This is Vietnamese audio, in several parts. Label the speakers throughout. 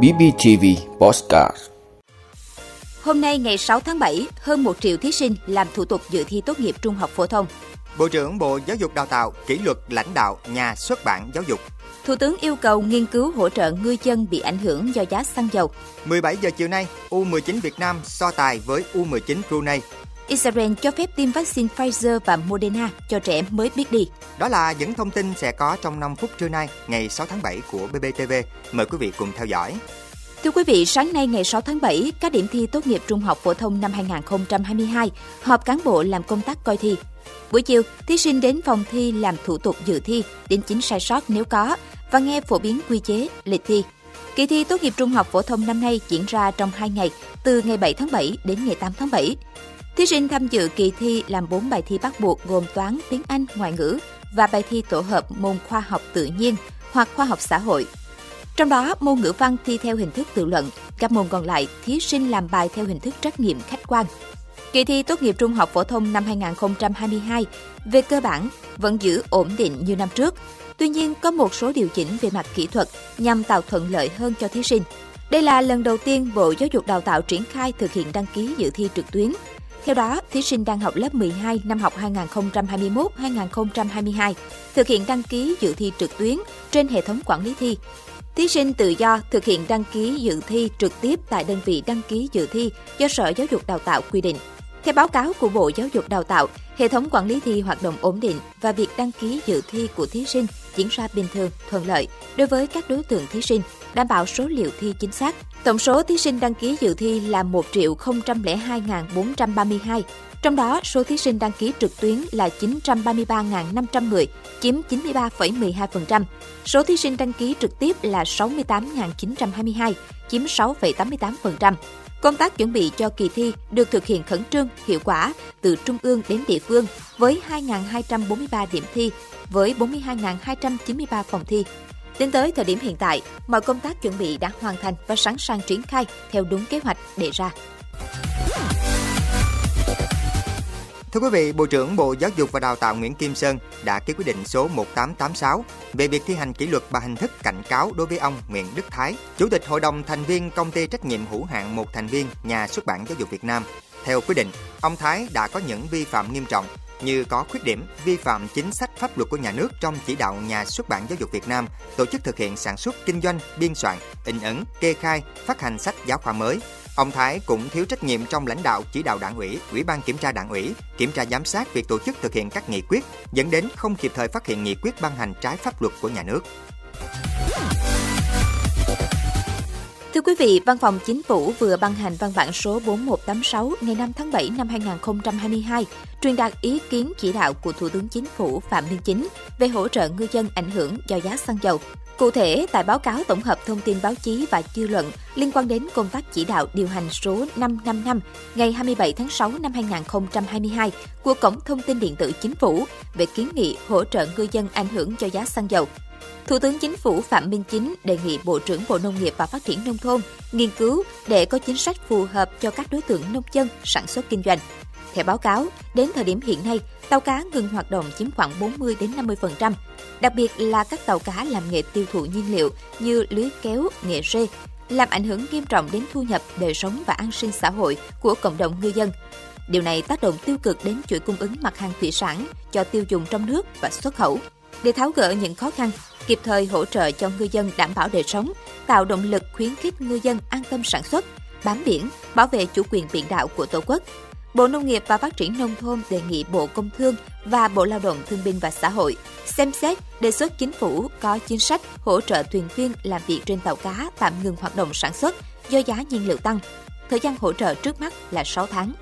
Speaker 1: BBTV Postcard
Speaker 2: Hôm nay ngày 6 tháng 7, hơn 1 triệu thí sinh làm thủ tục dự thi tốt nghiệp trung học phổ thông.
Speaker 3: Bộ trưởng Bộ Giáo dục Đào tạo, kỷ luật lãnh đạo nhà xuất bản giáo dục.
Speaker 2: Thủ tướng yêu cầu nghiên cứu hỗ trợ ngư dân bị ảnh hưởng do giá xăng dầu.
Speaker 3: 17 giờ chiều nay, U19 Việt Nam so tài với U19 Brunei.
Speaker 2: Israel cho phép tiêm vaccine Pfizer và Moderna cho trẻ mới biết đi.
Speaker 3: Đó là những thông tin sẽ có trong 5 phút trưa nay, ngày 6 tháng 7 của BBTV. Mời quý vị cùng theo dõi.
Speaker 2: Thưa quý vị, sáng nay ngày 6 tháng 7, các điểm thi tốt nghiệp trung học phổ thông năm 2022 họp cán bộ làm công tác coi thi. Buổi chiều, thí sinh đến phòng thi làm thủ tục dự thi, đính chính sai sót nếu có và nghe phổ biến quy chế, lịch thi. Kỳ thi tốt nghiệp trung học phổ thông năm nay diễn ra trong 2 ngày, từ ngày 7 tháng 7 đến ngày 8 tháng 7. Thí sinh tham dự kỳ thi làm 4 bài thi bắt buộc gồm toán, tiếng Anh, ngoại ngữ và bài thi tổ hợp môn khoa học tự nhiên hoặc khoa học xã hội. Trong đó, môn ngữ văn thi theo hình thức tự luận, các môn còn lại thí sinh làm bài theo hình thức trắc nghiệm khách quan. Kỳ thi tốt nghiệp trung học phổ thông năm 2022 về cơ bản vẫn giữ ổn định như năm trước. Tuy nhiên, có một số điều chỉnh về mặt kỹ thuật nhằm tạo thuận lợi hơn cho thí sinh. Đây là lần đầu tiên Bộ Giáo dục Đào tạo triển khai thực hiện đăng ký dự thi trực tuyến. Theo đó, thí sinh đang học lớp 12 năm học 2021-2022 thực hiện đăng ký dự thi trực tuyến trên hệ thống quản lý thi. Thí sinh tự do thực hiện đăng ký dự thi trực tiếp tại đơn vị đăng ký dự thi do Sở Giáo dục Đào tạo quy định. Theo báo cáo của Bộ Giáo dục Đào tạo, hệ thống quản lý thi hoạt động ổn định và việc đăng ký dự thi của thí sinh diễn ra bình thường, thuận lợi đối với các đối tượng thí sinh, đảm bảo số liệu thi chính xác. Tổng số thí sinh đăng ký dự thi là 1 002.432, trong đó số thí sinh đăng ký trực tuyến là 933.500 người, chiếm 93,12%. Số thí sinh đăng ký trực tiếp là 68.922, chiếm 6,88%. Công tác chuẩn bị cho kỳ thi được thực hiện khẩn trương, hiệu quả từ trung ương đến địa phương với 2.243 điểm thi với 42.293 phòng thi. Đến tới thời điểm hiện tại, mọi công tác chuẩn bị đã hoàn thành và sẵn sàng triển khai theo đúng kế hoạch đề ra.
Speaker 3: Thưa quý vị, Bộ trưởng Bộ Giáo dục và Đào tạo Nguyễn Kim Sơn đã ký quyết định số 1886 về việc thi hành kỷ luật bằng hình thức cảnh cáo đối với ông Nguyễn Đức Thái, Chủ tịch Hội đồng thành viên công ty trách nhiệm hữu hạn một thành viên nhà xuất bản giáo dục Việt Nam. Theo quyết định, ông Thái đã có những vi phạm nghiêm trọng như có khuyết điểm vi phạm chính sách pháp luật của nhà nước trong chỉ đạo nhà xuất bản giáo dục Việt Nam tổ chức thực hiện sản xuất, kinh doanh, biên soạn, in ấn, kê khai, phát hành sách giáo khoa mới, Ông Thái cũng thiếu trách nhiệm trong lãnh đạo chỉ đạo đảng ủy, ủy ban kiểm tra đảng ủy, kiểm tra giám sát việc tổ chức thực hiện các nghị quyết, dẫn đến không kịp thời phát hiện nghị quyết ban hành trái pháp luật của nhà nước.
Speaker 2: Thưa quý vị, Văn phòng Chính phủ vừa ban hành văn bản số 4186 ngày 5 tháng 7 năm 2022 truyền đạt ý kiến chỉ đạo của Thủ tướng Chính phủ Phạm Minh Chính về hỗ trợ ngư dân ảnh hưởng do giá xăng dầu. Cụ thể, tại báo cáo tổng hợp thông tin báo chí và dư luận liên quan đến công tác chỉ đạo điều hành số 555 ngày 27 tháng 6 năm 2022 của Cổng Thông tin Điện tử Chính phủ về kiến nghị hỗ trợ ngư dân ảnh hưởng do giá xăng dầu. Thủ tướng Chính phủ Phạm Minh Chính đề nghị Bộ trưởng Bộ Nông nghiệp và Phát triển Nông thôn nghiên cứu để có chính sách phù hợp cho các đối tượng nông dân sản xuất kinh doanh. Theo báo cáo, đến thời điểm hiện nay, tàu cá ngừng hoạt động chiếm khoảng 40 đến 50%, đặc biệt là các tàu cá làm nghề tiêu thụ nhiên liệu như lưới kéo, nghề rê, làm ảnh hưởng nghiêm trọng đến thu nhập, đời sống và an sinh xã hội của cộng đồng ngư dân. Điều này tác động tiêu cực đến chuỗi cung ứng mặt hàng thủy sản cho tiêu dùng trong nước và xuất khẩu. Để tháo gỡ những khó khăn, kịp thời hỗ trợ cho ngư dân đảm bảo đời sống, tạo động lực khuyến khích ngư dân an tâm sản xuất, bám biển, bảo vệ chủ quyền biển đảo của Tổ quốc. Bộ Nông nghiệp và Phát triển Nông thôn đề nghị Bộ Công Thương và Bộ Lao động Thương binh và Xã hội xem xét đề xuất chính phủ có chính sách hỗ trợ thuyền viên làm việc trên tàu cá tạm ngừng hoạt động sản xuất do giá nhiên liệu tăng. Thời gian hỗ trợ trước mắt là 6 tháng.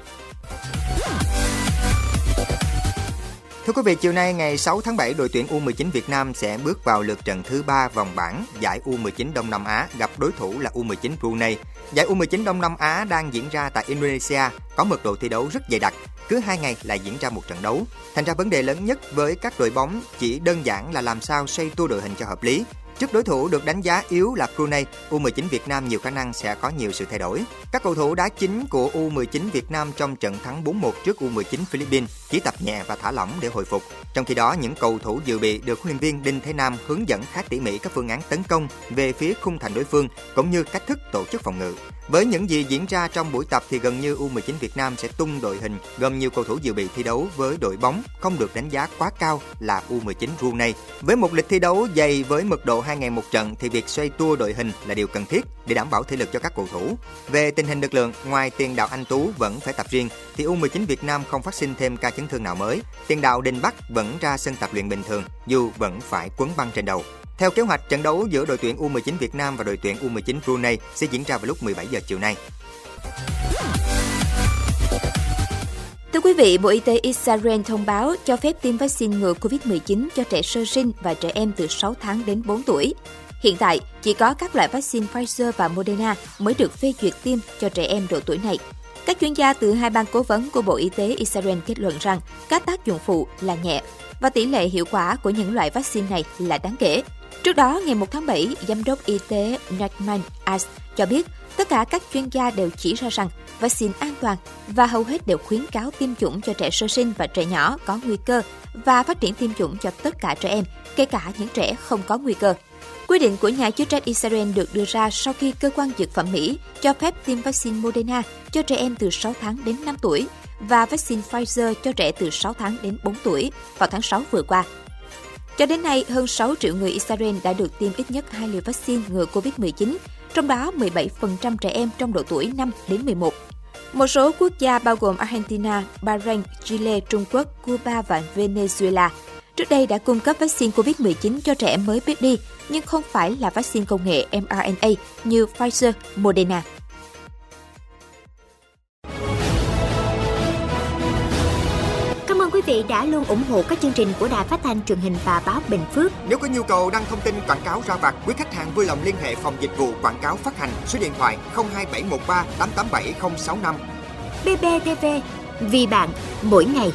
Speaker 3: Thưa quý vị, chiều nay ngày 6 tháng 7, đội tuyển U19 Việt Nam sẽ bước vào lượt trận thứ 3 vòng bảng giải U19 Đông Nam Á gặp đối thủ là U19 Brunei. Giải U19 Đông Nam Á đang diễn ra tại Indonesia, có mật độ thi đấu rất dày đặc, cứ hai ngày lại diễn ra một trận đấu. Thành ra vấn đề lớn nhất với các đội bóng chỉ đơn giản là làm sao xoay tua đội hình cho hợp lý. Trước đối thủ được đánh giá yếu là Brunei, U19 Việt Nam nhiều khả năng sẽ có nhiều sự thay đổi. Các cầu thủ đá chính của U19 Việt Nam trong trận thắng 4-1 trước U19 Philippines chỉ tập nhẹ và thả lỏng để hồi phục. Trong khi đó, những cầu thủ dự bị được huấn luyện viên Đinh Thế Nam hướng dẫn khá tỉ mỉ các phương án tấn công về phía khung thành đối phương cũng như cách thức tổ chức phòng ngự. Với những gì diễn ra trong buổi tập thì gần như U19 Việt Nam sẽ tung đội hình gồm nhiều cầu thủ dự bị thi đấu với đội bóng không được đánh giá quá cao là U19 Brunei. Với một lịch thi đấu dày với mật độ 2 ngày một trận thì việc xoay tua đội hình là điều cần thiết để đảm bảo thể lực cho các cầu thủ. Về tình hình lực lượng, ngoài tiền đạo Anh Tú vẫn phải tập riêng thì U19 Việt Nam không phát sinh thêm ca chấn thương nào mới. Tiền đạo Đình Bắc vẫn ra sân tập luyện bình thường dù vẫn phải quấn băng trên đầu. Theo kế hoạch, trận đấu giữa đội tuyển U19 Việt Nam và đội tuyển U19 Brunei sẽ diễn ra vào lúc 17 giờ chiều nay.
Speaker 2: Thưa quý vị, Bộ Y tế Israel thông báo cho phép tiêm vaccine ngừa COVID-19 cho trẻ sơ sinh và trẻ em từ 6 tháng đến 4 tuổi. Hiện tại, chỉ có các loại vaccine Pfizer và Moderna mới được phê duyệt tiêm cho trẻ em độ tuổi này. Các chuyên gia từ hai ban cố vấn của Bộ Y tế Israel kết luận rằng các tác dụng phụ là nhẹ và tỷ lệ hiệu quả của những loại vaccine này là đáng kể. Trước đó, ngày 1 tháng 7, Giám đốc Y tế Nachman As cho biết tất cả các chuyên gia đều chỉ ra rằng vaccine an toàn và hầu hết đều khuyến cáo tiêm chủng cho trẻ sơ sinh và trẻ nhỏ có nguy cơ và phát triển tiêm chủng cho tất cả trẻ em, kể cả những trẻ không có nguy cơ. Quy định của nhà chức trách Israel được đưa ra sau khi cơ quan dược phẩm Mỹ cho phép tiêm vaccine Moderna cho trẻ em từ 6 tháng đến 5 tuổi và vaccine Pfizer cho trẻ từ 6 tháng đến 4 tuổi vào tháng 6 vừa qua. Cho đến nay, hơn 6 triệu người Israel đã được tiêm ít nhất hai liều vaccine ngừa COVID-19, trong đó 17% trẻ em trong độ tuổi 5 đến 11. Một số quốc gia bao gồm Argentina, Bahrain, Chile, Trung Quốc, Cuba và Venezuela trước đây đã cung cấp vaccine COVID-19 cho trẻ mới biết đi, nhưng không phải là vaccine công nghệ mRNA như Pfizer, Moderna.
Speaker 4: quý vị đã luôn ủng hộ các chương trình của Đài Phát thanh truyền hình và báo Bình Phước.
Speaker 3: Nếu có nhu cầu đăng thông tin quảng cáo ra vặt, quý khách hàng vui lòng liên hệ phòng dịch vụ quảng cáo phát hành số điện thoại 02713 887065.
Speaker 4: BBTV, vì bạn, mỗi ngày.